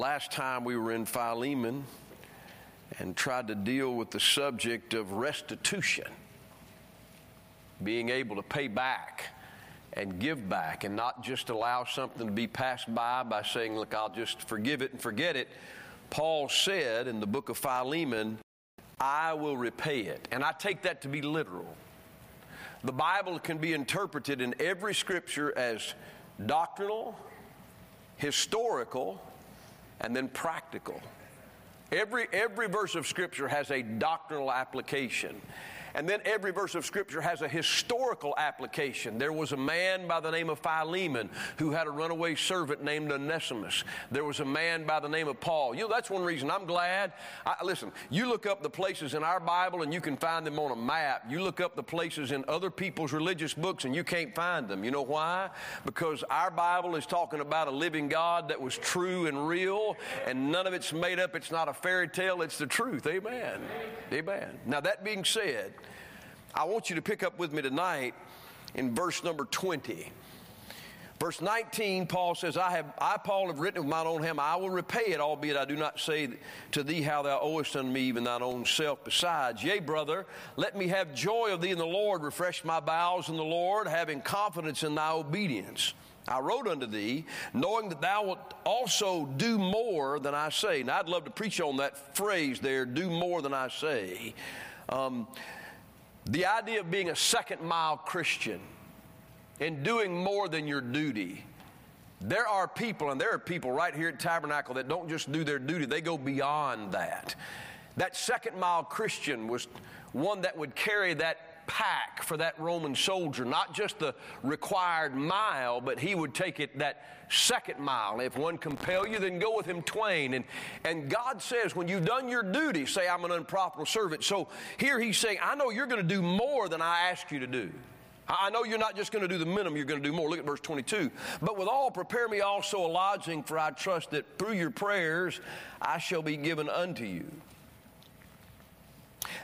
last time we were in Philemon and tried to deal with the subject of restitution, being able to pay back and give back and not just allow something to be passed by by saying, Look, I'll just forgive it and forget it. Paul said in the book of Philemon, I will repay it. And I take that to be literal. The Bible can be interpreted in every scripture as doctrinal, historical, and then practical. Every, every verse of Scripture has a doctrinal application. And then every verse of Scripture has a historical application. There was a man by the name of Philemon who had a runaway servant named Onesimus. There was a man by the name of Paul. You know, that's one reason I'm glad. I, listen, you look up the places in our Bible and you can find them on a map. You look up the places in other people's religious books and you can't find them. You know why? Because our Bible is talking about a living God that was true and real, and none of it's made up. It's not a fairy tale, it's the truth. Amen. Amen. Now, that being said, I want you to pick up with me tonight in verse number 20. Verse 19, Paul says, I have I, Paul, have written with mine own hand, I will repay it, albeit I do not say to thee how thou owest unto me even thine own self besides. Yea, brother, let me have joy of thee in the Lord, refresh my bowels in the Lord, having confidence in thy obedience. I wrote unto thee, knowing that thou wilt also do more than I say. Now, I'd love to preach on that phrase there, do more than I say. Um, the idea of being a second mile Christian and doing more than your duty. There are people, and there are people right here at Tabernacle that don't just do their duty, they go beyond that. That second mile Christian was one that would carry that pack for that Roman soldier, not just the required mile, but he would take it that second mile. If one compel you, then go with him twain. And, and God says, when you've done your duty, say, I'm an unprofitable servant. So here he's saying, I know you're going to do more than I ask you to do. I know you're not just going to do the minimum, you're going to do more. Look at verse 22. But withal, prepare me also a lodging, for I trust that through your prayers I shall be given unto you.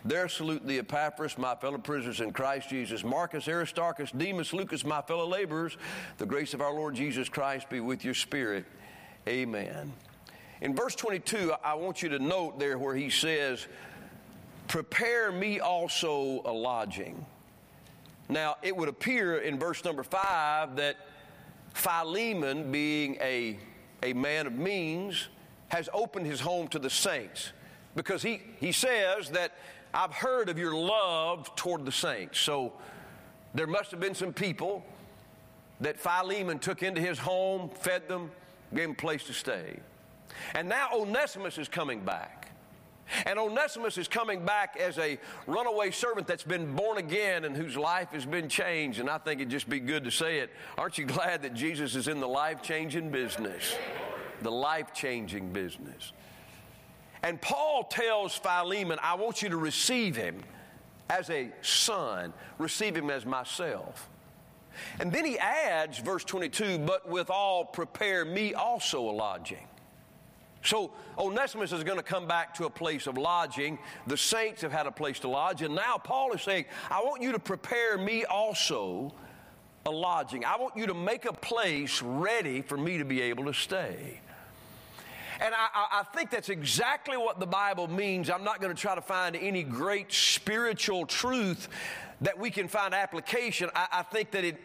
There salute the Epaphras, my fellow prisoners in Christ Jesus, Marcus, Aristarchus, Demas, Lucas, my fellow laborers. The grace of our Lord Jesus Christ be with your spirit. Amen. In verse 22, I want you to note there where he says, Prepare me also a lodging. Now, it would appear in verse number 5 that Philemon, being a, a man of means, has opened his home to the saints because he, he says that I've heard of your love toward the saints. So there must have been some people that Philemon took into his home, fed them, gave them a place to stay. And now Onesimus is coming back. And Onesimus is coming back as a runaway servant that's been born again and whose life has been changed. And I think it'd just be good to say it. Aren't you glad that Jesus is in the life changing business? The life changing business. And Paul tells Philemon, I want you to receive him as a son, receive him as myself. And then he adds, verse 22, but withal prepare me also a lodging. So Onesimus is going to come back to a place of lodging. The saints have had a place to lodge. And now Paul is saying, I want you to prepare me also a lodging. I want you to make a place ready for me to be able to stay. And I, I, think that's exactly what the Bible means. I'm not going to try to find any great spiritual truth that we can find application. I, I think that it,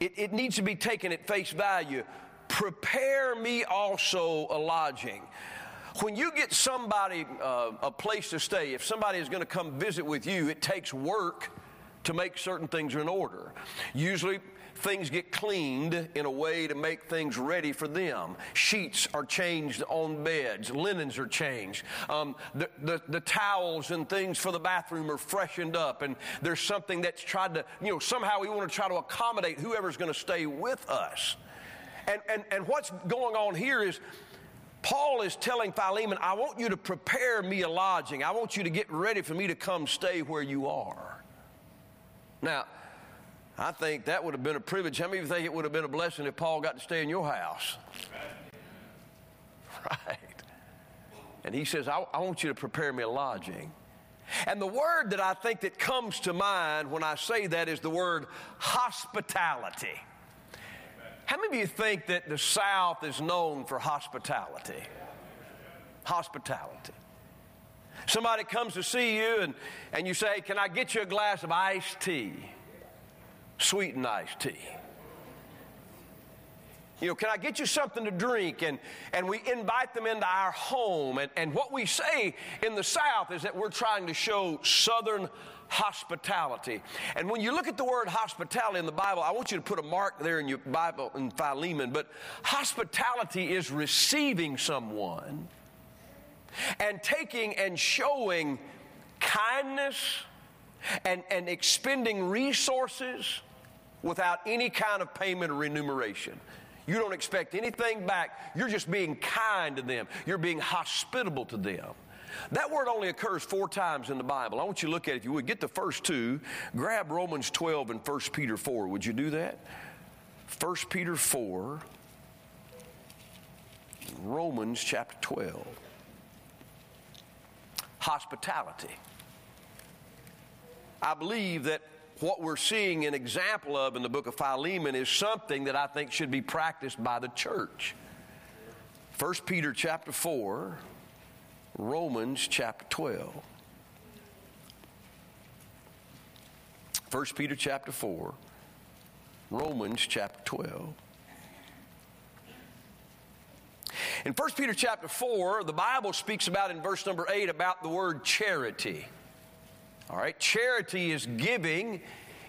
it, it needs to be taken at face value. Prepare me also a lodging when you get somebody uh, a place to stay, if somebody is going to come visit with you, it takes work to make certain things in order. Usually, things get cleaned in a way to make things ready for them. Sheets are changed on beds, linens are changed, um, the, the, the towels and things for the bathroom are freshened up, and there's something that's tried to, you know, somehow we want to try to accommodate whoever's going to stay with us. And, and, and what's going on here is Paul is telling Philemon, I want you to prepare me a lodging. I want you to get ready for me to come stay where you are. Now, I think that would have been a privilege. How many of you think it would have been a blessing if Paul got to stay in your house? Right. And he says, I, I want you to prepare me a lodging. And the word that I think that comes to mind when I say that is the word hospitality. How many of you think that the South is known for hospitality? hospitality. Somebody comes to see you and, and you say, Can I get you a glass of iced tea? Sweetened iced tea. You know, can I get you something to drink? And, and we invite them into our home. And, and what we say in the South is that we're trying to show Southern hospitality. And when you look at the word hospitality in the Bible, I want you to put a mark there in your Bible in Philemon. But hospitality is receiving someone and taking and showing kindness and, and expending resources without any kind of payment or remuneration. You don't expect anything back. You're just being kind to them. You're being hospitable to them. That word only occurs four times in the Bible. I want you to look at it if you would. Get the first two. Grab Romans 12 and 1 Peter 4. Would you do that? 1 Peter 4, Romans chapter 12. Hospitality. I believe that what we're seeing an example of in the book of Philemon is something that I think should be practiced by the church. 1 Peter chapter 4, Romans chapter 12. 1 Peter chapter 4, Romans chapter 12. In 1 Peter chapter 4, the Bible speaks about in verse number 8 about the word charity. All right, charity is giving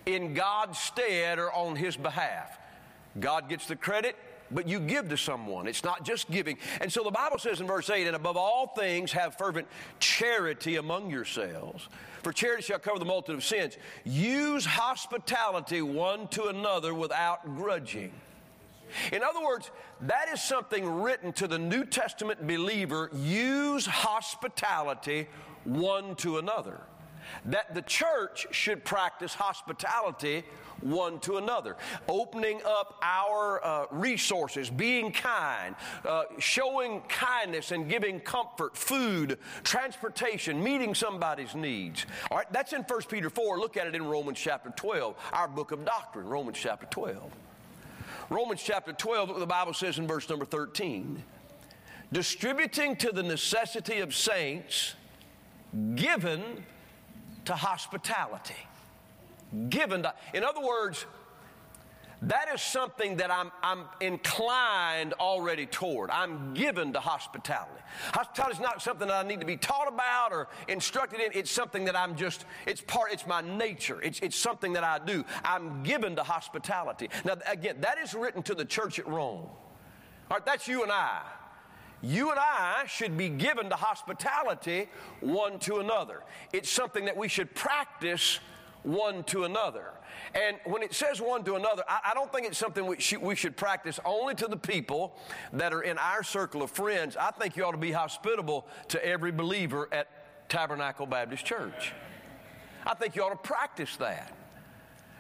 in God's stead or on His behalf. God gets the credit, but you give to someone. It's not just giving. And so the Bible says in verse 8, and above all things, have fervent charity among yourselves. For charity shall cover the multitude of sins. Use hospitality one to another without grudging. In other words, that is something written to the New Testament believer. Use hospitality one to another that the church should practice hospitality one to another, opening up our uh, resources, being kind, uh, showing kindness and giving comfort, food, transportation, meeting somebody's needs. All right, that's in 1 Peter 4. Look at it in Romans chapter 12, our book of doctrine, Romans chapter 12. Romans chapter 12, look what the Bible says in verse number 13. Distributing to the necessity of saints, given to hospitality. Given to, in other words, that is something that I'm, I'm inclined already toward. I'm given to hospitality. Hospitality is not something that I need to be taught about or instructed in. It's something that I'm just, it's part, it's my nature. It's, it's something that I do. I'm given to hospitality. Now, again, that is written to the church at Rome. All right, that's you and I you and I should be given to hospitality one to another. It's something that we should practice one to another. And when it says one to another, I, I don't think it's something we should, we should practice only to the people that are in our circle of friends. I think you ought to be hospitable to every believer at Tabernacle Baptist Church. I think you ought to practice that.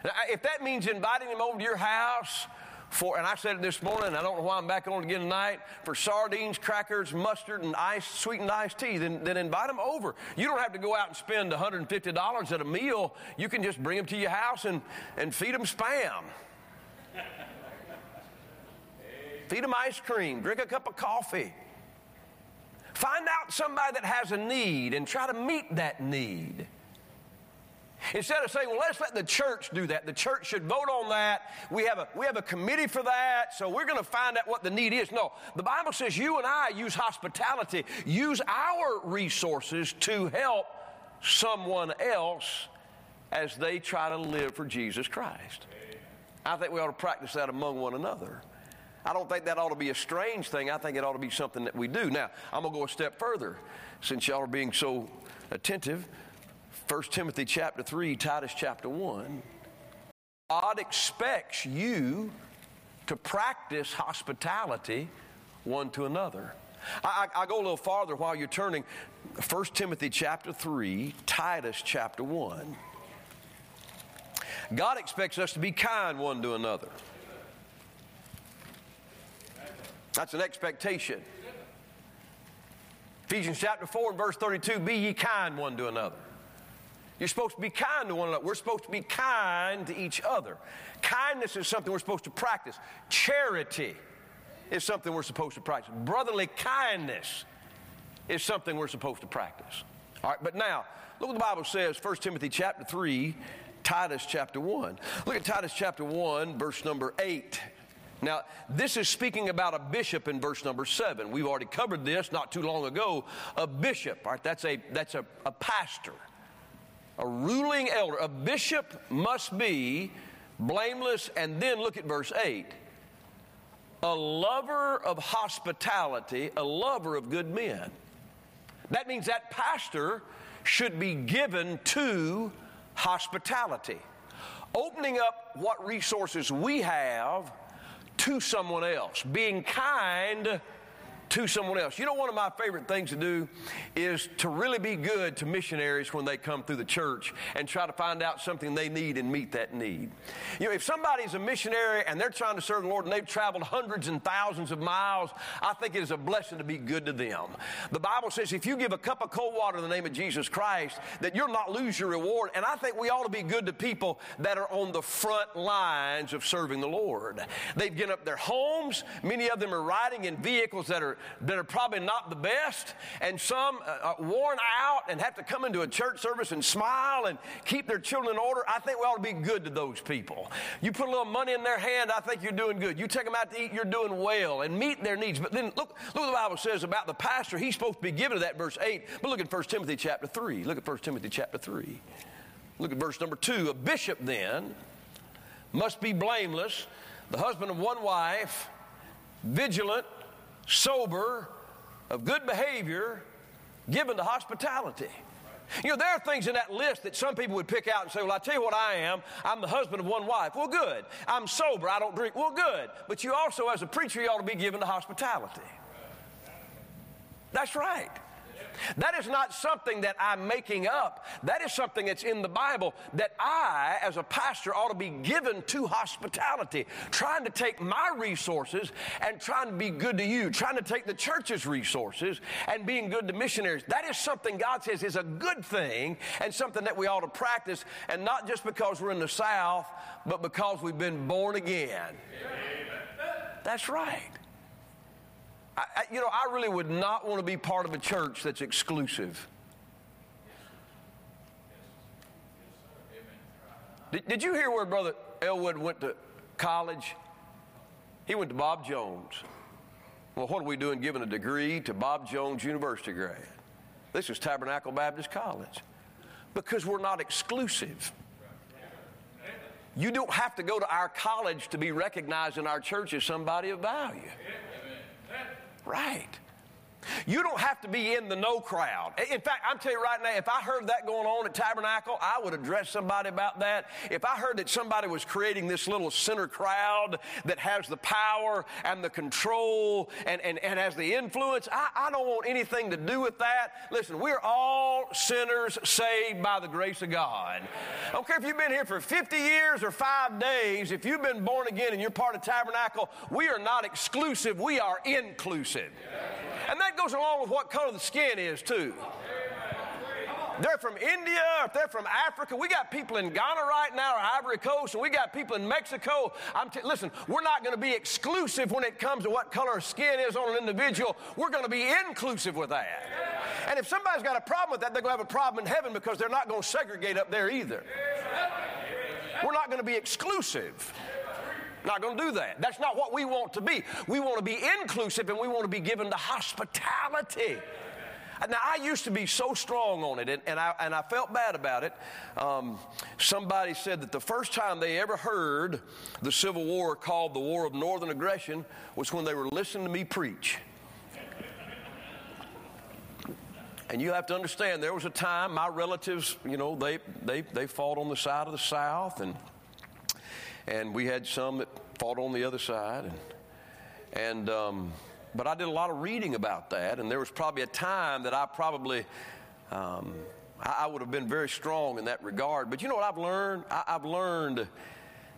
Now, if that means inviting them over to your house, for, and I said it this morning, I don't know why I'm back on again tonight, for sardines, crackers, mustard, and ice, sweetened iced tea, then, then invite them over. You don't have to go out and spend $150 at a meal. You can just bring them to your house and, and feed them spam. feed them ice cream, drink a cup of coffee. Find out somebody that has a need and try to meet that need. Instead of saying, well, let's let the church do that, the church should vote on that. We have a, we have a committee for that, so we're going to find out what the need is. No, the Bible says you and I use hospitality, use our resources to help someone else as they try to live for Jesus Christ. I think we ought to practice that among one another. I don't think that ought to be a strange thing. I think it ought to be something that we do. Now, I'm going to go a step further since y'all are being so attentive. 1 Timothy chapter 3, Titus chapter 1. God expects you to practice hospitality one to another. I, I, I, go a little farther while you're turning 1 Timothy chapter 3, Titus chapter 1. God expects us to be kind one to another. That's an expectation. Ephesians chapter 4 and verse 32 Be ye kind one to another. You're supposed to be kind to one another. We're supposed to be kind to each other. Kindness is something we're supposed to practice. Charity is something we're supposed to practice. Brotherly kindness is something we're supposed to practice. All right, but now, look what the Bible says, 1 Timothy chapter 3, Titus chapter 1. Look at Titus chapter 1, verse number 8. Now, this is speaking about a bishop in verse number 7. We've already covered this not too long ago. A bishop, right, that's a, that's a, a pastor, a ruling elder. A bishop must be blameless, and then look at verse 8 a lover of hospitality, a lover of good men. That means that pastor should be given to hospitality, opening up what resources we have to someone else, being kind to someone else. You know, one of my favorite things to do is to really be good to missionaries when they come through the church and try to find out something they need and meet that need. You know, if somebody's a missionary and they're trying to serve the Lord and they've traveled hundreds and thousands of miles, I think it is a blessing to be good to them. The Bible says if you give a cup of cold water in the name of Jesus Christ, that you'll not lose your reward. And I think we ought to be good to people that are on the front lines of serving the Lord. They've given up their homes. Many of them are riding in vehicles that are that are probably not the best, and some uh, worn out and have to come into a church service and smile and keep their children in order. I think we ought to be good to those people. You put a little money in their hand, I think you're doing good. You take them out to eat, you're doing well and meet their needs. But then look, look what the Bible says about the pastor. He's supposed to be given to that verse 8. But look at 1 Timothy chapter 3. Look at 1 Timothy chapter 3. Look at verse number 2. A bishop then must be blameless, the husband of one wife, vigilant, sober, of good behavior, given to hospitality. You know, there are things in that list that some people would pick out and say, Well, I tell you what I am. I'm the husband of one wife. Well, good. I'm sober. I don't drink. Well, good. But you also, as a preacher, you ought to be given to hospitality. That's right. That is not something that I'm making up. That is something that's in the Bible that I, as a pastor, ought to be given to hospitality, trying to take my resources and trying to be good to you, trying to take the church's resources and being good to missionaries. That is something God says is a good thing and something that we ought to practice, and not just because we're in the South, but because we've been born again. That's right. I, you know, I really would not want to be part of a church that's exclusive. Did, did you hear where Brother Elwood went to college? He went to Bob Jones. Well, what are we doing giving a degree to Bob Jones University grad? This is Tabernacle Baptist College. Because we're not exclusive. You don't have to go to our college to be recognized in our church as somebody of value. Right. You don't have to be in the no crowd. In fact, I'm telling you right now, if I heard that going on at Tabernacle, I would address somebody about that. If I heard that somebody was creating this little center crowd that has the power and the control and, and, and has the influence, I, I don't want anything to do with that. Listen, we're all sinners saved by the grace of God. I don't care if you've been here for 50 years or five days, if you've been born again and you're part of Tabernacle, we are not exclusive, we are inclusive. And that goes along with what color the skin is, too. They're from India, if they're from Africa. We got people in Ghana right now, or Ivory Coast, and we got people in Mexico. I'm t- listen, we're not going to be exclusive when it comes to what color skin is on an individual. We're going to be inclusive with that. And if somebody's got a problem with that, they're going to have a problem in heaven because they're not going to segregate up there either. We're not going to be exclusive. Not going to do that. That's not what we want to be. We want to be inclusive and we want to be given to hospitality. Now, I used to be so strong on it, and, and, I, and I felt bad about it. Um, somebody said that the first time they ever heard the Civil War called the War of Northern Aggression was when they were listening to me preach. And you have to understand, there was a time my relatives, you know, they, they, they fought on the side of the South, and and we had some that fought on the other side. And, and um, but I did a lot of reading about that, and there was probably a time that I probably. Um, I, would have been very strong in that regard. But you know what I've learned? I, I've learned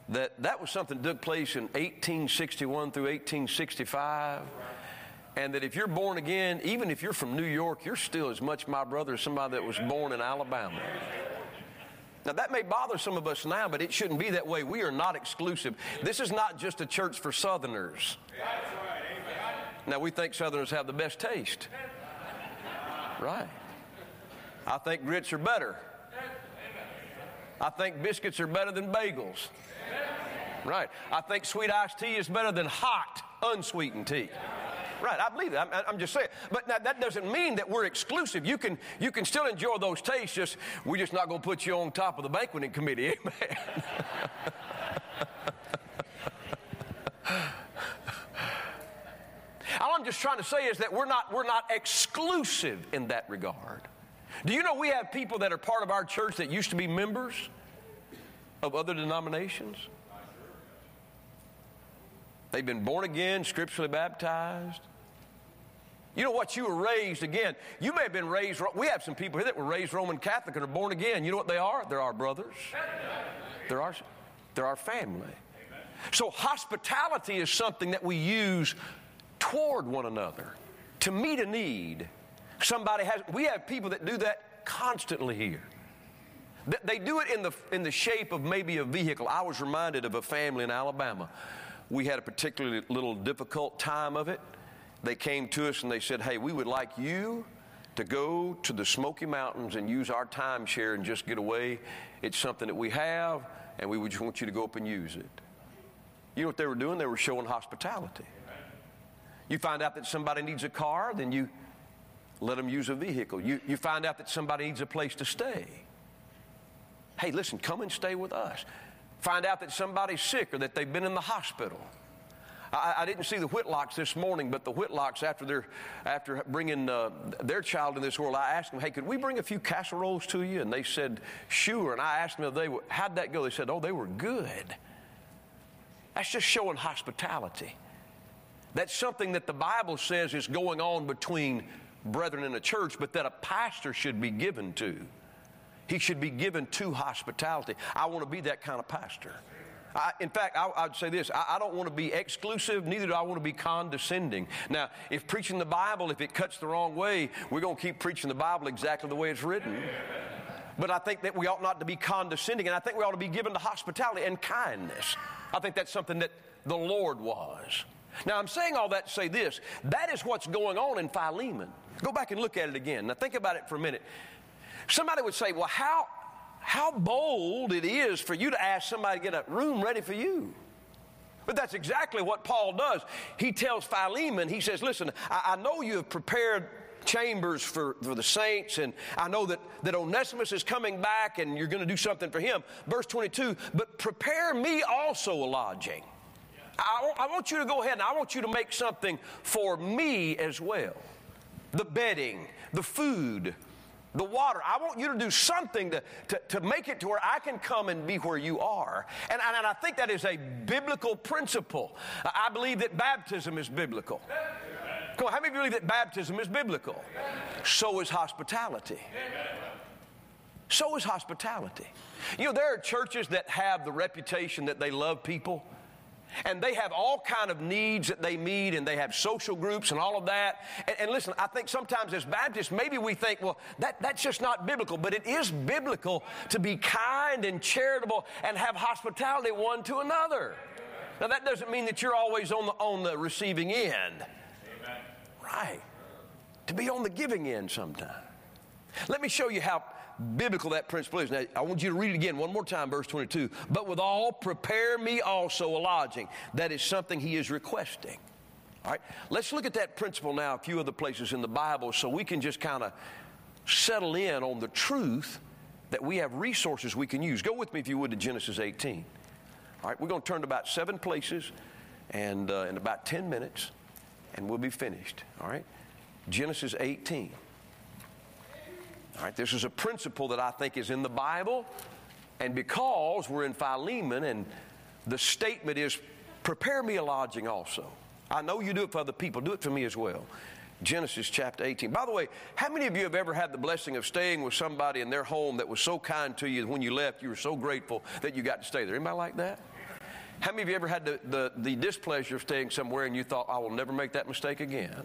that that was something that took place in 1861 through 1865. And that if you're born again, even if you're from New York, you're still as much my brother as somebody that was born in Alabama. Now, that may bother some of us now, but it shouldn't be that way. We are not exclusive. This is not just a church for Southerners. Now, we think Southerners have the best taste. Right. I think grits are better. I think biscuits are better than bagels. Right. I think sweet iced tea is better than hot, unsweetened tea. Right, I believe that. I'm, I'm just saying. But that, that, doesn't mean that we're exclusive. You can, you can still enjoy those tastes, just we're just not going to put you on top of the banqueting committee. Amen. All I'm just trying to say is that we're not, we're not exclusive in that regard. Do you know we have people that are part of our church that used to be members of other denominations? They've been born again, scripturally baptized. You know what? You were raised again. You may have been raised. We have some people here that were raised Roman Catholic and are born again. You know what they are? They're our brothers. They're our, they're our family. So hospitality is something that we use toward one another to meet a need. Somebody has, we have people that do that constantly here. They do it in the, in the shape of maybe a vehicle. I was reminded of a family in Alabama. We had a particularly little difficult time of it. They came to us and they said, Hey, we would like you to go to the Smoky Mountains and use our timeshare and just get away. It's something that we have, and we would just want you to go up and use it. You know what they were doing? They were showing hospitality. You find out that somebody needs a car, then you let them use a vehicle. You, you find out that somebody needs a place to stay. Hey, listen, come and stay with us. Find out that somebody's sick or that they've been in the hospital. I, I didn't see the Whitlocks this morning, but the Whitlocks, after, their, after bringing uh, their child in this world, I asked them, hey, could we bring a few casseroles to you? And they said, sure. And I asked them, they, how'd that go? They said, oh, they were good. That's just showing hospitality. That's something that the Bible says is going on between brethren in a church, but that a pastor should be given to. He should be given to hospitality. I want to be that kind of pastor. I, in fact, I, would say this I, I, don't want to be exclusive, neither do I want to be condescending. Now, if preaching the Bible, if it cuts the wrong way, we're going to keep preaching the Bible exactly the way it's written. But I think that we ought not to be condescending, and I think we ought to be given to hospitality and kindness. I think that's something that the Lord was. Now, I'm saying all that to say this that is what's going on in Philemon. Go back and look at it again. Now, think about it for a minute. Somebody would say, well, how, how bold it is for you to ask somebody to get a room ready for you. But that's exactly what Paul does. He tells Philemon, he says, Listen, I, I know you have prepared chambers for, for the saints, and I know that, that Onesimus is coming back and you're going to do something for him. Verse 22, but prepare me also a lodging. I, I want you to go ahead and I want you to make something for me as well the bedding, the food, the water. I want you to do something to, to, to make it to where I can come and be where you are. And, and, and I think that is a biblical principle. I believe that baptism is biblical. Come on, how many believe that baptism is biblical? So is hospitality. So is hospitality. You know, there are churches that have the reputation that they love people and they have all kind of needs that they meet and they have social groups and all of that. And, and, listen i think sometimes as baptists maybe we think well that, that's just not biblical. But it is biblical to be kind and charitable and have hospitality one to another. Now that doesn't mean that you're always on the on the receiving end. Amen. right. To be on the giving end sometime let me show you how biblical that principle is. Now, I want you to read it again one more time, verse 22. But withal, prepare me also a lodging. That is something he is requesting. All right, let's look at that principle now, a few other places in the Bible, so we can just kind of settle in on the truth that we have resources we can use. Go with me, if you would, to Genesis 18. All right, we're going to turn to about seven places and uh, in about 10 minutes, and we'll be finished. All right, Genesis 18. All right, this is a principle that I think is in the Bible, and because we're in Philemon and the statement is, prepare me a lodging also. I know you do it for other people, do it for me as well. Genesis chapter 18. By the way, how many of you have ever had the blessing of staying with somebody in their home that was so kind to you when you left, you were so grateful that you got to stay there? Anybody like that? How many of you ever had the, the, the displeasure of staying somewhere and you thought, I will never make that mistake again?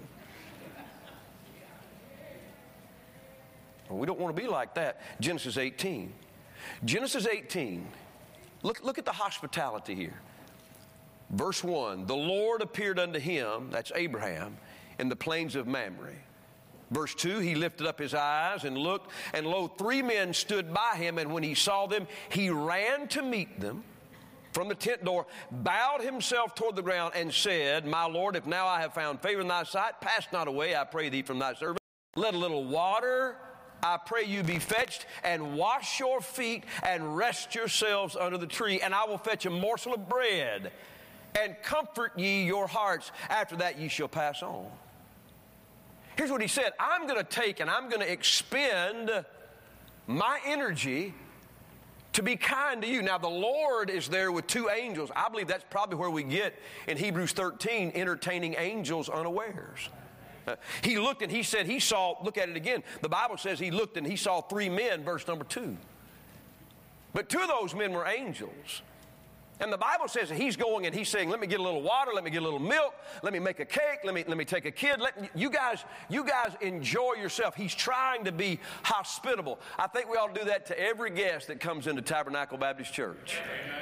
We don't want to be like that. Genesis 18. Genesis 18. Look, look at the hospitality here. Verse 1 The Lord appeared unto him, that's Abraham, in the plains of Mamre. Verse 2 He lifted up his eyes and looked, and lo, three men stood by him, and when he saw them, he ran to meet them from the tent door, bowed himself toward the ground, and said, My Lord, if now I have found favor in thy sight, pass not away, I pray thee, from thy servant. Let a little water, I pray you, be fetched, and wash your feet, and rest yourselves under the tree, and I will fetch a morsel of bread, and comfort ye your hearts. After that ye shall pass on. Here's what he said I'm going to take and I'm going to expend my energy to be kind to you. Now, the Lord is there with two angels. I believe that's probably where we get in Hebrews 13 entertaining angels unawares. He looked and he said he saw, look at it again. The Bible says he looked and he saw three men, verse number two. But two of those men were angels. And the Bible says he's going and he's saying, let me get a little water, let me get a little milk, let me make a cake, let me, let me take a kid. Let, you, guys, you guys enjoy yourself. He's trying to be hospitable. I think we ought to do that to every guest that comes into Tabernacle Baptist Church. Amen.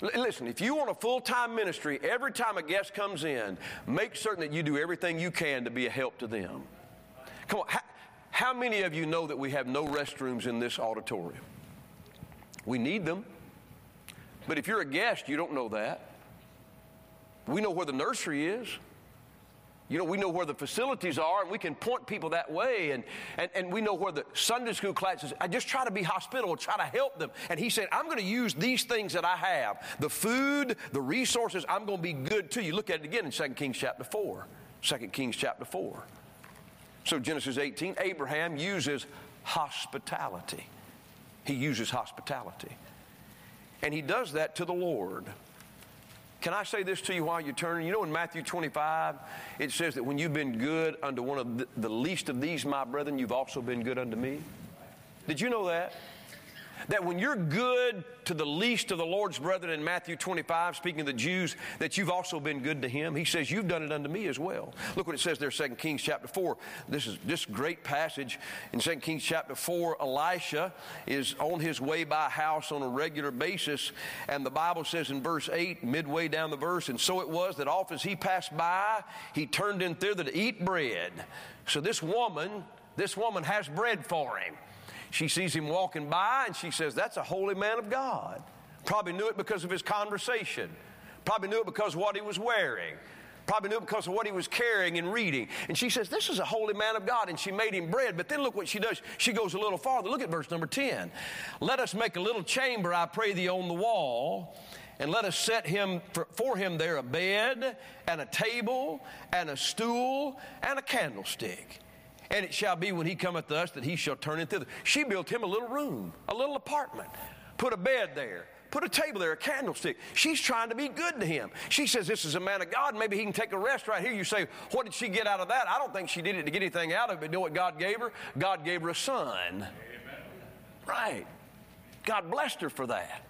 Listen, if you want a full time ministry, every time a guest comes in, make certain that you do everything you can to be a help to them. Come on, how, how many of you know that we have no restrooms in this auditorium? We need them. But if you're a guest, you don't know that. We know where the nursery is. You know, we know where the facilities are, and we can point people that way, and, and, and we know where the Sunday school classes. I just try to be hospitable, try to help them. And he said, I'm going to use these things that I have the food, the resources, I'm going to be good to you. Look at it again in 2 Kings chapter 4. 2 Kings chapter 4. So, Genesis 18, Abraham uses hospitality. He uses hospitality. And he does that to the Lord. Can I say this to you while you're turning? You know, in Matthew 25, it says that when you've been good unto one of the, least of these, my brethren, you've also been good unto me. Did you know that? That when you're good to the least of the Lord's brethren in Matthew 25, speaking of the Jews, that you've also been good to him. He says, You've done it unto me as well. Look what it says there, 2 Kings chapter 4. This is this great passage. In 2 Kings chapter 4, Elisha is on his way by house on a regular basis. And the Bible says in verse 8, midway down the verse, and so it was that oft as he passed by, he turned in thither to eat bread. So this woman, this woman has bread for him. She sees him walking by and she says, That's a holy man of God. Probably knew it because of his conversation, probably knew it because of what he was wearing. Probably knew it because of what he was carrying and reading. And she says, This is a holy man of God. And she made him bread. But then look what she does. She goes a little farther. Look at verse number 10. Let us make a little chamber, I pray thee, on the wall and let us set him for, for, him there a bed and a table and a stool and a candlestick. And it shall be when he cometh to us that he shall turn in thither. She built him a little room, a little apartment, put a bed there, put a table there, a candlestick. She's trying to be good to him. She says, This is a man of God. Maybe he can take a rest right here. You say, What did she get out of that? I don't think she did it to get anything out of it. But know what God gave her? God gave her a son. Amen. Right. God blessed her for that.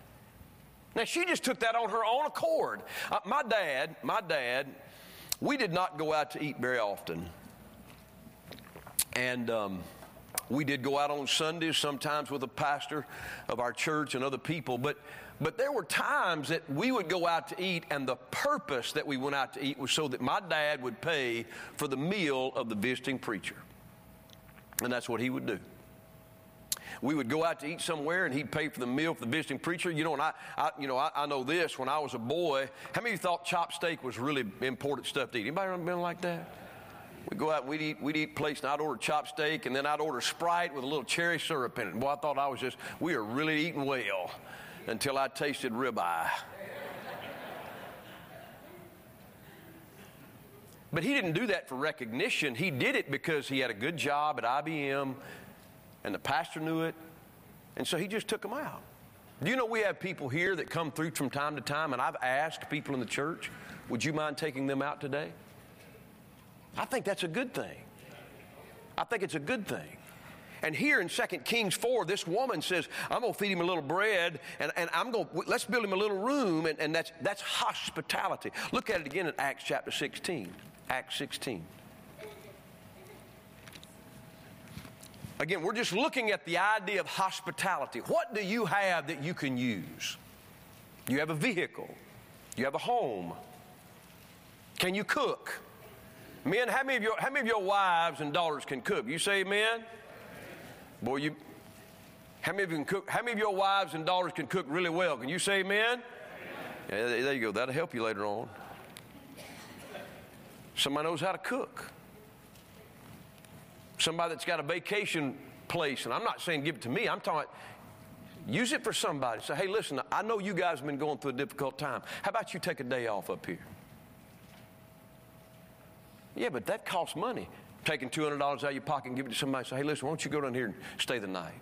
Now, she just took that on her own accord. Uh, my dad, my dad, we did not go out to eat very often. And um, we did go out on Sundays, sometimes with a pastor of our church and other people, but but there were times that we would go out to eat, and the purpose that we went out to eat was so that my dad would pay for the meal of the visiting preacher. And that's what he would do. We would go out to eat somewhere, and he'd pay for the meal for the visiting preacher. You know, and I, I you know, I, I, know this. When I was a boy, how many of you thought chopped steak was really important stuff to eat? Anybody ever been like that? We'd go out and we'd eat, we'd eat place, and I'd order chop steak, and then I'd order Sprite with a little cherry syrup in it. Boy, I thought I was just, we are really eating well until I tasted ribeye. But he didn't do that for recognition. He did it because he had a good job at IBM, and the pastor knew it, and so he just took him out. Do you know we have people here that come through from time to time, and I've asked people in the church, would you mind taking them out today? I think that's a good thing. I think it's a good thing. And here in 2 Kings 4, this woman says, I'm going to feed him a little bread and, and I'm going to, let's build him a little room. And, and that's, that's hospitality. Look at it again in Acts chapter 16. Acts 16. Again, we're just looking at the idea of hospitality. What do you have that you can use? You have a vehicle, you have a home. Can you cook? Men, how many of your how many of your wives and daughters can cook? You say amen? Boy, you how many of you can cook? How many of your wives and daughters can cook really well? Can you say amen? Yeah, there you go. That'll help you later on. Somebody knows how to cook. Somebody that's got a vacation place, and I'm not saying give it to me. I'm talking. Use it for somebody. Say, hey, listen, I know you guys have been going through a difficult time. How about you take a day off up here? Yeah, but that costs money. Taking $200 out of your pocket and giving it to somebody say, hey, listen, why don't you go down here and stay the night?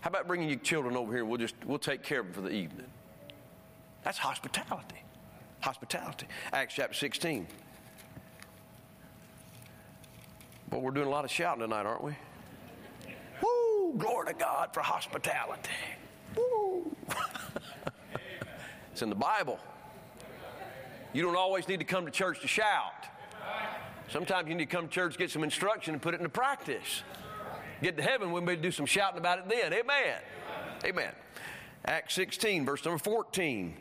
How about bringing your children over here and we'll just, we'll take care of them for the evening? That's hospitality. Hospitality. Acts chapter 16. But we're doing a lot of shouting tonight, aren't we? Woo! Glory to God for hospitality. Woo! it's in the Bible. You don't always need to come to church to shout. Sometimes you need to come to church, get some instruction, and put it into practice. Get to heaven, we'll be do some shouting about it then. Amen. Amen. Acts 16, verse number 14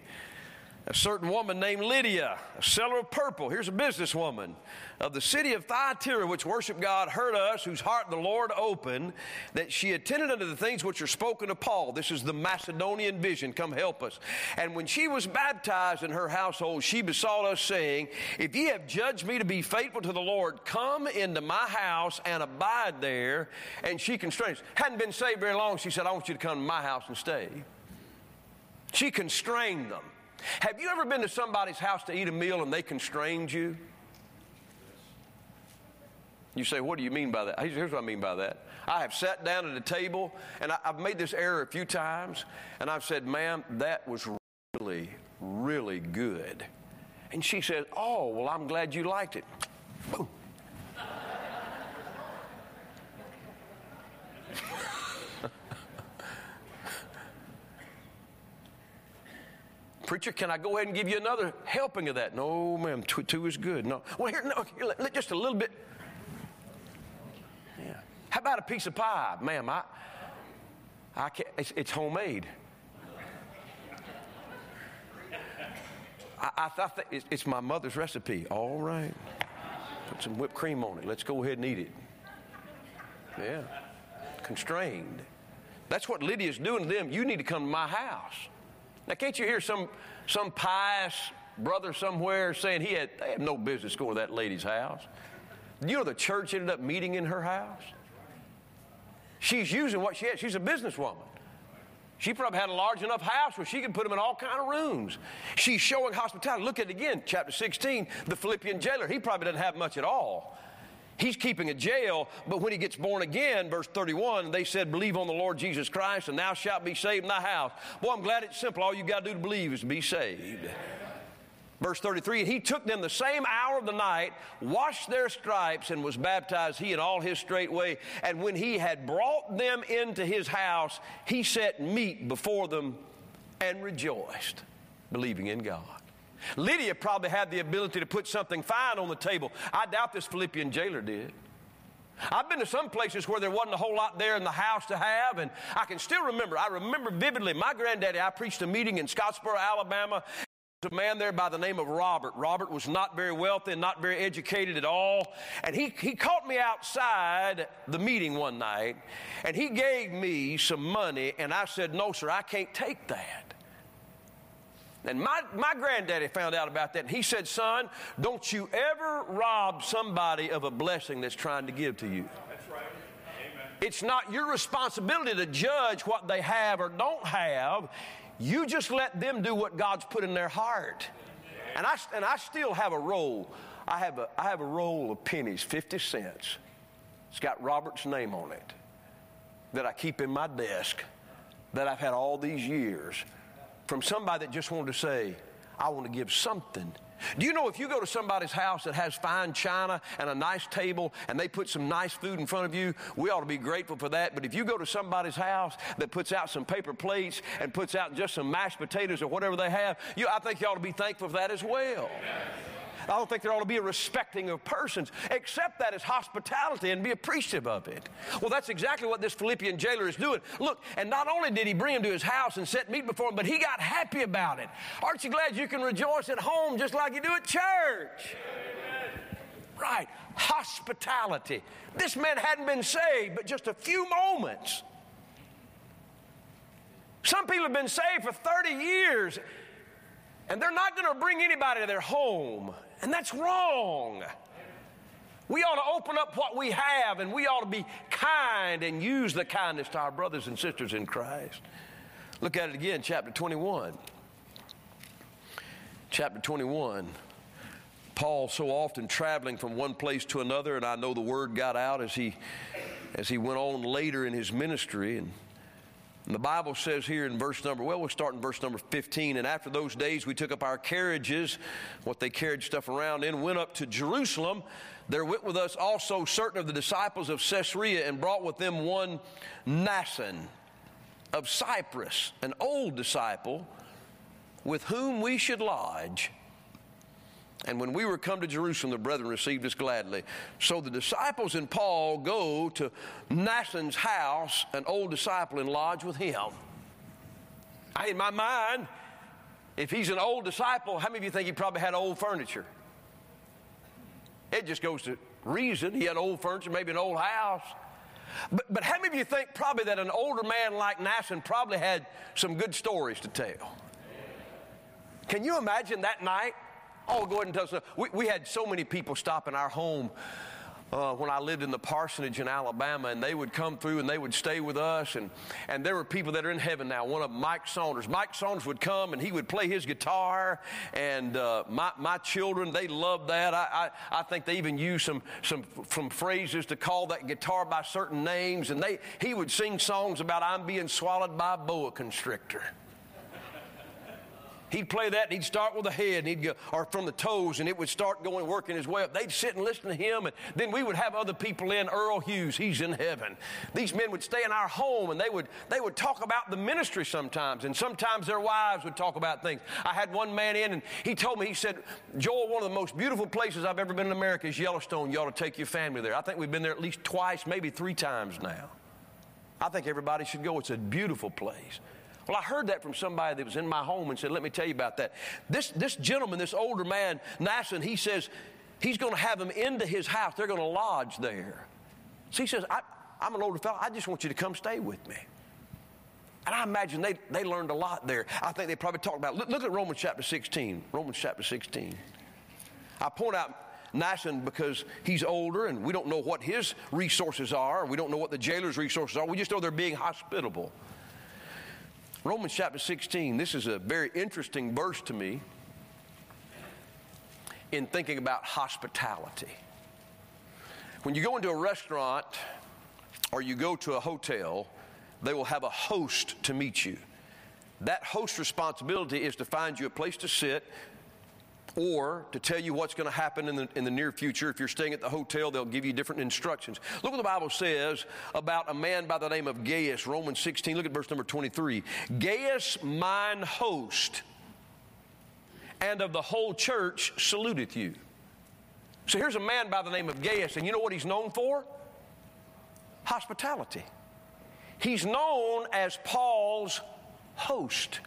a certain woman named Lydia, a seller of purple. Here's a businesswoman of the city of Thyatira, which worshiped God, heard us, whose heart the Lord opened, that she attended unto the things which are spoken of Paul. This is the Macedonian vision. Come help us. And when she was baptized in her household, she besought us, saying, If ye have judged me to be faithful to the Lord, come into my house and abide there. And she constrained. Hadn't been saved very long. She said, I want you to come to my house and stay. She constrained them. Have you ever been to somebody's house to eat a meal and they constrained you? You say, What do you mean by that? Here's what I mean by that. I have sat down at a table and I, have made this error a few times, and I've said, Ma'am, that was really, really good. And she said, Oh, well, I'm glad you liked it. Boom. Preacher, can I go ahead and give you another helping of that? No, ma'am, two, two is good. No. Well, here, no, here, just a little bit. Yeah. How about a piece of pie? Ma'am, I, I can't, it's, it's homemade. I, thought it's my mother's recipe. All right. Put some whipped cream on it. Let's go ahead and eat it. Yeah. Constrained. That's what Lydia's doing to them. You need to come to my house. Now, can't you hear some, some pious brother somewhere saying he had, they had no business going to that lady's house? You know the church ended up meeting in her house? She's using what she had. She's a businesswoman. She probably had a large enough house where she could put them in all kind of rooms. She's showing hospitality. Look at it again, chapter 16, the Philippian jailer. He probably doesn't have much at all. He's keeping a jail, but when he gets born again, verse 31, they said, Believe on the Lord Jesus Christ, and thou shalt be saved in thy house. Boy, I'm glad it's simple. All you got to do to believe is be saved. Verse 33, and he took them the same hour of the night, washed their stripes, and was baptized, he and all his straightway. And when he had brought them into his house, he set meat before them and rejoiced, believing in God. Lydia probably had the ability to put something fine on the table. I doubt this Philippian jailer did. I've been to some places where there wasn't a whole lot there in the house to have, and I can still remember. I remember vividly my granddaddy. I preached a meeting in Scottsboro, Alabama. There was a man there by the name of Robert. Robert was not very wealthy and not very educated at all. And he, he caught me outside the meeting one night, and he gave me some money, and I said, No, sir, I can't take that. And my, my granddaddy found out about that, and he said, Son, don't you ever rob somebody of a blessing that's trying to give to you. That's right. Amen. It's not your responsibility to judge what they have or don't have. You just let them do what God's put in their heart. And I, and I still have a roll. I have a, I have a roll of pennies, 50 cents. It's got Robert's name on it that I keep in my desk that I've had all these years from somebody that just wanted to say, I want to give something. Do you know if you go to somebody's house that has fine china and a nice table and they put some nice food in front of you, we ought to be grateful for that. But if you go to somebody's house that puts out some paper plates and puts out just some mashed potatoes or whatever they have, you, I think you ought to be thankful for that as well. I don't think there ought to be a respecting of persons. Accept that as hospitality and be appreciative of it. Well, that's exactly what this Philippian jailer is doing. Look, and not only did he bring him to his house and set meat before him, but he got happy about it. Aren't you glad you can rejoice at home just like you do at church? Right. Hospitality. This man hadn't been saved but just a few moments. Some people have been saved for 30 years and they're not going to bring anybody to their home. And that's wrong. We ought to open up what we have and we ought to be kind and use the kindness to our brothers and sisters in Christ. Look at it again, chapter 21. Chapter 21. Paul so often traveling from one place to another, and I know the word got out as he as he went on later in his ministry. And, and the Bible says here in verse number, well, we'll start in verse number 15. And after those days, we took up our carriages, what they carried stuff around in, went up to Jerusalem. There went with us also certain of the disciples of Caesarea, and brought with them one Mnason of Cyprus, an old disciple, with whom we should lodge. And when we were come to Jerusalem, the brethren received us gladly. So the disciples and Paul go to Mnason's house, an old disciple, and lodge with him. I, in my mind, if he's an old disciple, how many of you think he probably had old furniture? It just goes to reason. He had old furniture, maybe an old house. But, but how many of you think probably that an older man like Mnason probably had some good stories to tell? Can you imagine that night? Oh, go ahead and tell us. We, we had so many people stop in our home uh, when I lived in the parsonage in Alabama, and they would come through and they would stay with us. And, and there were people that are in heaven now. One of them, Mike Saunders. Mike Saunders would come and he would play his guitar. And uh, my, my children, they loved that. I, I, I think they even used some, some, some phrases to call that guitar by certain names. And they, he would sing songs about, I'm being swallowed by a boa constrictor. He'd play that and he'd start with the head and he'd go, or from the toes and it would start going, working his way up. They'd sit and listen to him and then we would have other people in. Earl Hughes, he's in heaven. These men would stay in our home and they would, they would talk about the ministry sometimes and sometimes their wives would talk about things. I had one man in and he told me, he said, Joel, one of the most beautiful places I've ever been in America is Yellowstone. You ought to take your family there. I think we've been there at least twice, maybe three times now. I think everybody should go. It's a beautiful place. Well, I heard that from somebody that was in my home and said, Let me tell you about that. This, this gentleman, this older man, Mnason, he says he's going to have them into his house. They're going to lodge there. So he says, I, am an older fellow. I just want you to come stay with me. And I imagine they, they learned a lot there. I think they probably talked about look, look at Romans chapter 16. Romans chapter 16. I point out Mnason because he's older and we don't know what his resources are. We don't know what the jailer's resources are. We just know they're being hospitable. Romans chapter 16, this is a very interesting verse to me in thinking about hospitality. When you go into a restaurant or you go to a hotel, they will have a host to meet you. That host responsibility is to find you a place to sit, or to tell you what's going to happen in the, in the near future. If you're staying at the hotel, they'll give you different instructions. Look what the Bible says about a man by the name of Gaius, Romans 16. Look at verse number 23. Gaius, mine host, and of the whole church saluteth you. So here's a man by the name of Gaius, and you know what he's known for? Hospitality. He's known as Paul's host.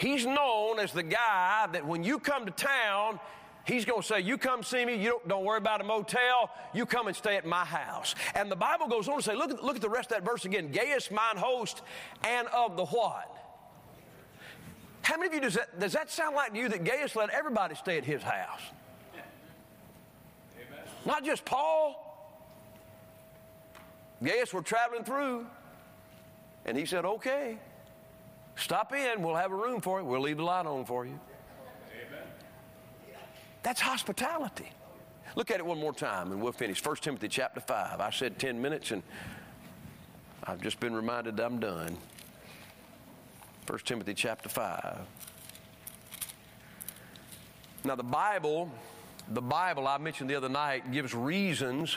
He's known as the guy that when you come to town, He's going to say, You come see me, you don't, don't, worry about a motel, you come and stay at my house. And the Bible goes on to say, Look at, look at the rest of that verse again Gaius, mine host, and of the what? How many of you does that, does that sound like to you that Gaius let everybody stay at his house? Amen. Not just Paul. Gaius were traveling through, and he said, Okay. Stop in. We'll have a room for you. We'll leave the light on for you. Amen. That's hospitality. Look at it one more time and we'll finish. 1 Timothy chapter 5. I said 10 minutes and I've just been reminded I'm done. 1 Timothy chapter 5. Now, the Bible, the Bible I mentioned the other night gives reasons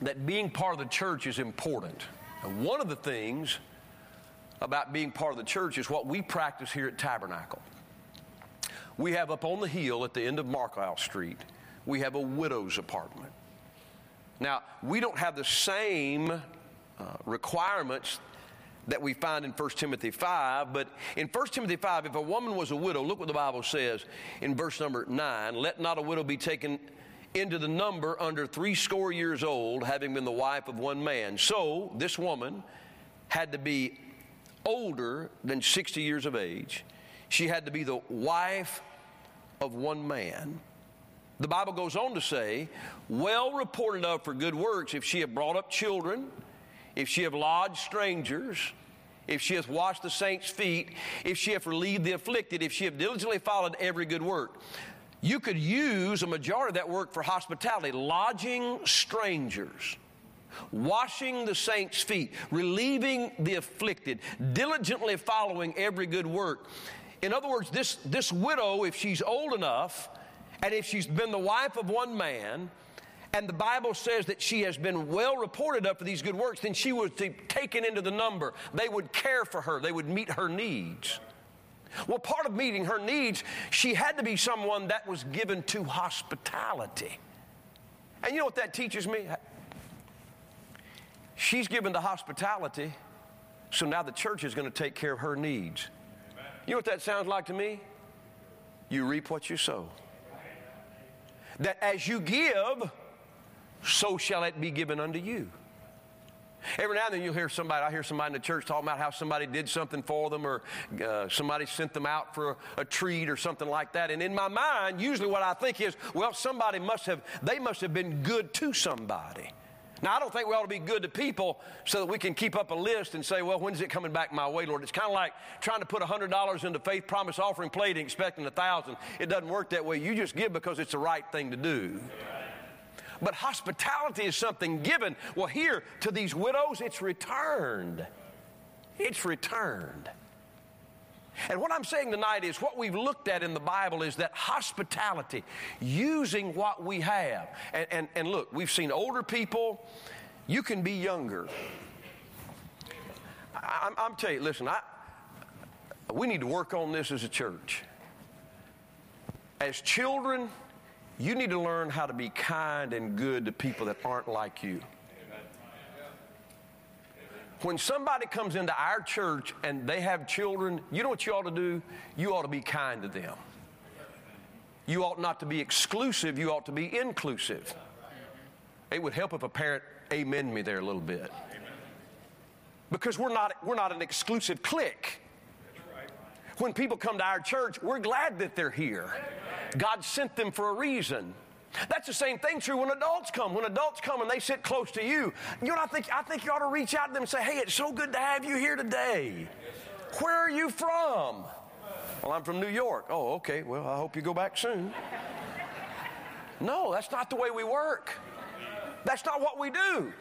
that being part of the church is important. And one of the things about being part of the church is what we practice here at Tabernacle. we have up on the hill at the end of Marklisle Street, we have a widow's apartment. Now, we don't have the same uh, requirements that we find in 1 Timothy 5, but in 1 Timothy 5, if a woman was a widow, look what the Bible says in verse number 9 let not a widow be taken into the number under three score years old, having been the wife of one man. So, this woman had to be older than 60 years of age. She had to be the wife of one man. The Bible goes on to say, well reported of for good works if she have brought up children, if she have lodged strangers, if she hath washed the saints' feet, if she hath relieved the afflicted, if she have diligently followed every good work. You could use a majority of that work for hospitality, lodging strangers, washing the saints' feet, relieving the afflicted, diligently following every good work. In other words, this, this widow, if she's old enough, and if she's been the wife of one man, and the Bible says that she has been well reported of for these good works, then she was taken into the number. They would care for her, they would meet her needs. Well, part of meeting her needs, she had to be someone that was given to hospitality. And you know what that teaches me? She's given the hospitality, so now the church is going to take care of her needs. You know what that sounds like to me? You reap what you sow that as you give, so shall it be given unto you. Every now and then you'll hear somebody, I hear somebody in the church talking about how somebody did something for them or uh, somebody sent them out for a, a, treat or something like that. And in my mind, usually what I think is, well, somebody must have, they must have been good to somebody. Now, I don't think we ought to be good to people so that we can keep up a list and say, well, when's it coming back my way, Lord? It's kind of like trying to put $100 into faith promise offering plate and expecting a 1000 It doesn't work that way. You just give because it's the right thing to do. But hospitality is something given. Well, here to these widows, it's returned. It's returned. And what I'm saying tonight is what we've looked at in the Bible is that hospitality, using what we have. And, and, and look, we've seen older people, you can be younger. I, I'm telling you, listen, I, we need to work on this as a church. As children, you need to learn how to be kind and good to people that aren't like you when somebody comes into our church and they have children, you know what you ought to do? You ought to be kind to them. You ought not to be exclusive, you ought to be inclusive. It would help if a parent amen me there a little bit. Because we're not, we're not an exclusive clique. When people come to our church, we're glad that they're here. God sent them for a reason. That's the same thing true when adults come. When adults come and they sit close to you, you know, I think I think you ought to reach out to them and say, "Hey, it's so good to have you here today. Yes, Where are you from?" Well, I'm from New York. Oh, okay. Well, I hope you go back soon. no, that's not the way we work. That's not what we do.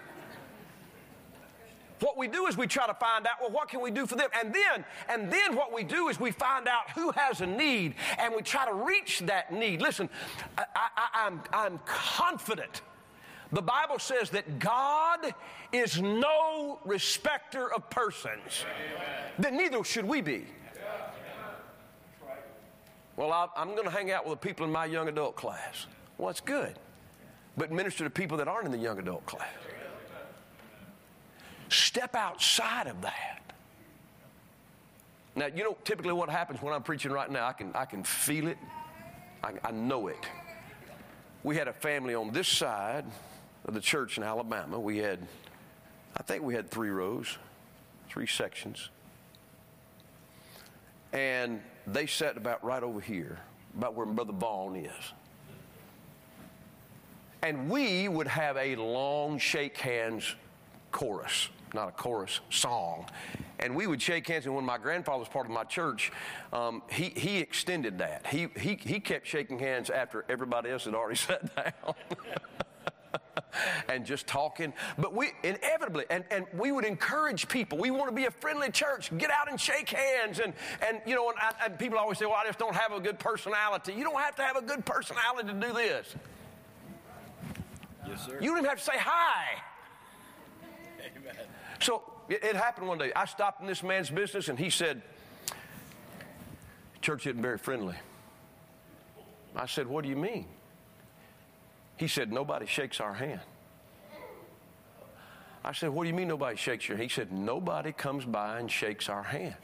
What we do is we try to find out, well, what can we do for them? And then, and then what we do is we find out who has a need and we try to reach that need. Listen, I, I, I'm, I'm confident. The Bible says that God is no respecter of persons. Then neither should we be. Well, I, am going to hang out with the people in my young adult class. Well, that's good. But minister to people that aren't in the young adult class. Step outside of that. Now, you know, typically what happens when I'm preaching right now, I can, I can feel it, I, I know it. We had a family on this side of the church in Alabama. We had, I think we had three rows, three sections. And they sat about right over here, about where Brother Vaughn is. And we would have a long shake hands chorus not a chorus, song. And we would shake hands. And when my grandfather was part of my church, um, he, he extended that. He, he, he kept shaking hands after everybody else had already sat down. and just talking. But we inevitably, and, and we would encourage people. We want to be a friendly church. Get out and shake hands. And, and you know, and, I, and people always say, well, I just don't have a good personality. You don't have to have a good personality to do this. Yes, sir. You don't even have to say hi. Amen. So it, it happened one day. I stopped in this man's business and he said, Church isn't very friendly. I said, What do you mean? He said, Nobody shakes our hand. I said, What do you mean nobody shakes your hand? He said, Nobody comes by and shakes our hand.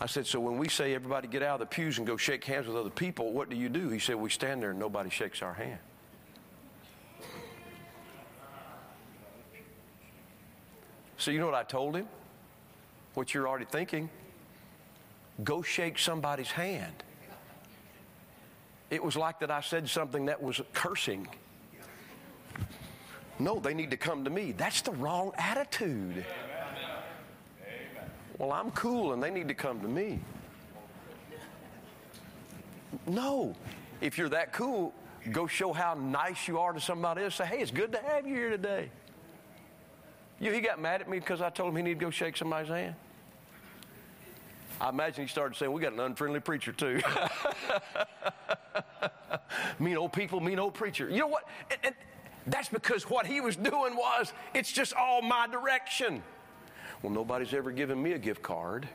I said, So when we say everybody get out of the pews and go shake hands with other people, what do you do? He said, We stand there and nobody shakes our hand. So you know what I told him? What you're already thinking? Go shake somebody's hand. It was like that I said something that was cursing. No, they need to come to me. That's the wrong attitude. Well, I'm cool and they need to come to me. No. If you're that cool, go show how nice you are to somebody else. Say, hey, it's good to have you here today. You, he got mad at me because I told him he needed to go shake somebody's hand. I imagine he started saying, We got an unfriendly preacher, too. mean old people, mean old preacher. You know what? And, and that's because what he was doing was, it's just all my direction. Well, nobody's ever given me a gift card.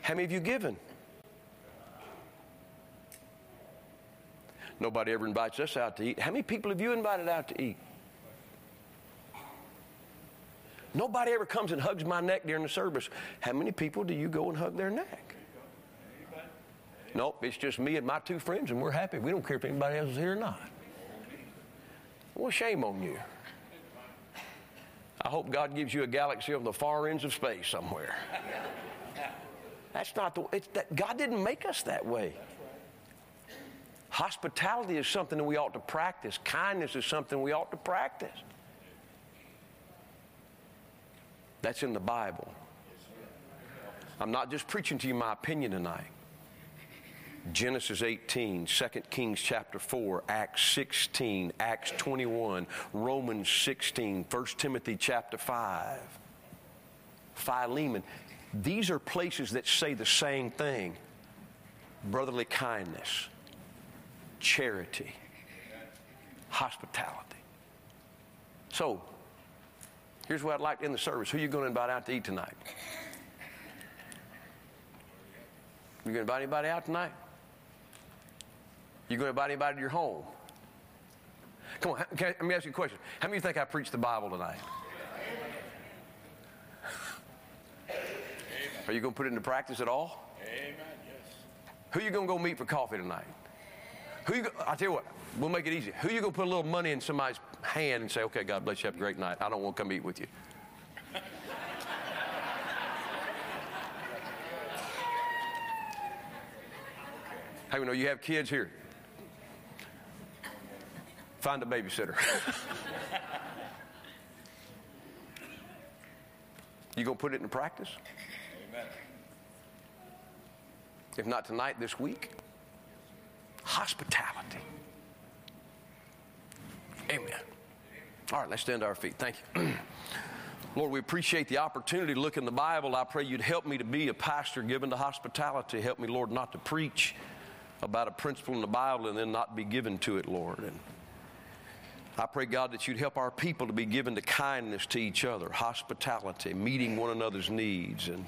How many of you given? Nobody ever invites us out to eat. How many people have you invited out to eat? Nobody ever comes and hugs my neck during the service. How many people do you go and hug their neck? Nope, it's just me and my two friends, and we're happy. We don't care if anybody else is here or not. Well, shame on you. I hope God gives you a galaxy on the far ends of space somewhere. That's not the it's that God didn't make us that way. Hospitality is something that we ought to practice. Kindness is something we ought to practice. That's in the Bible. I'm not just preaching to you my opinion tonight. Genesis 18, 2 Kings chapter 4, Acts 16, Acts 21, Romans 16, 1 Timothy chapter 5, Philemon. These are places that say the same thing brotherly kindness, charity, hospitality. So, here's what I'd like in the service. Who are you going to invite out to eat tonight? You going to invite anybody out tonight? You going to invite anybody to your home? Come on, I, let me ask you a question. How many of you think I preached the Bible tonight? Are you going to put it into practice at all? Amen. Yes. Who you going to go meet for coffee tonight? Who you? Go, I tell you what, we'll make it easy. Who you going to put a little money in somebody's hand and say, "Okay, God bless you, have a great night. I don't want to come eat with you." How you know you have kids here? Find a babysitter. you gonna put it into practice? Amen. If not tonight, this week. Hospitality. Amen. All right, let's stand to our feet. Thank you. Lord, we appreciate the opportunity to look in the Bible. I pray you'd help me to be a pastor given to hospitality. Help me, Lord, not to preach about a principle in the Bible and then not be given to it, Lord. And I pray, God, that you'd help our people to be given to kindness to each other, hospitality, meeting one another's needs, and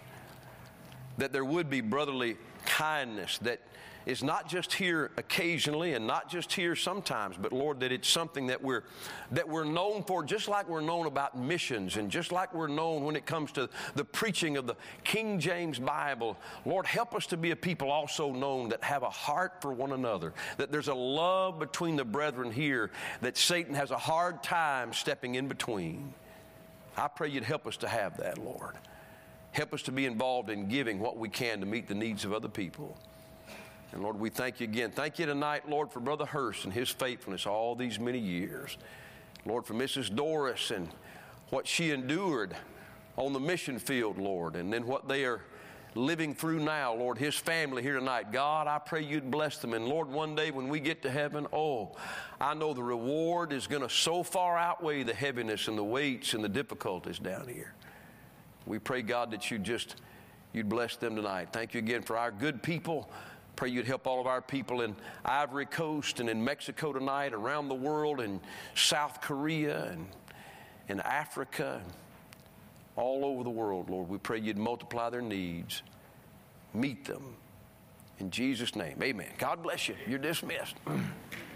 that there would be brotherly kindness that is not just here occasionally and not just here sometimes, but Lord, that it's something that we're that we're known for, just like we're known about missions and just like we're known when it comes to the preaching of the King James Bible. Lord, help us to be a people also known that have a heart for one another, that there's a love between the brethren here that Satan has a hard time stepping in between. I pray you'd help us to have that, Lord. Help us to be involved in giving what we can to meet the needs of other people. And Lord, we thank you again. Thank you tonight, Lord, for Brother Hurst and his faithfulness all these many years. Lord, for Mrs. Doris and what she endured on the mission field, Lord, and then what they are living through now, Lord, his family here tonight. God, I pray you'd bless them. And Lord, one day when we get to heaven, oh, I know the reward is going to so far outweigh the heaviness and the weights and the difficulties down here. We pray, God, that you just you'd bless them tonight. Thank you again for our good people. Pray you'd help all of our people in Ivory Coast and in Mexico tonight, around the world, in South Korea and in Africa, all over the world, Lord. We pray you'd multiply their needs, meet them, In Jesus' name, amen. God bless you. You're dismissed.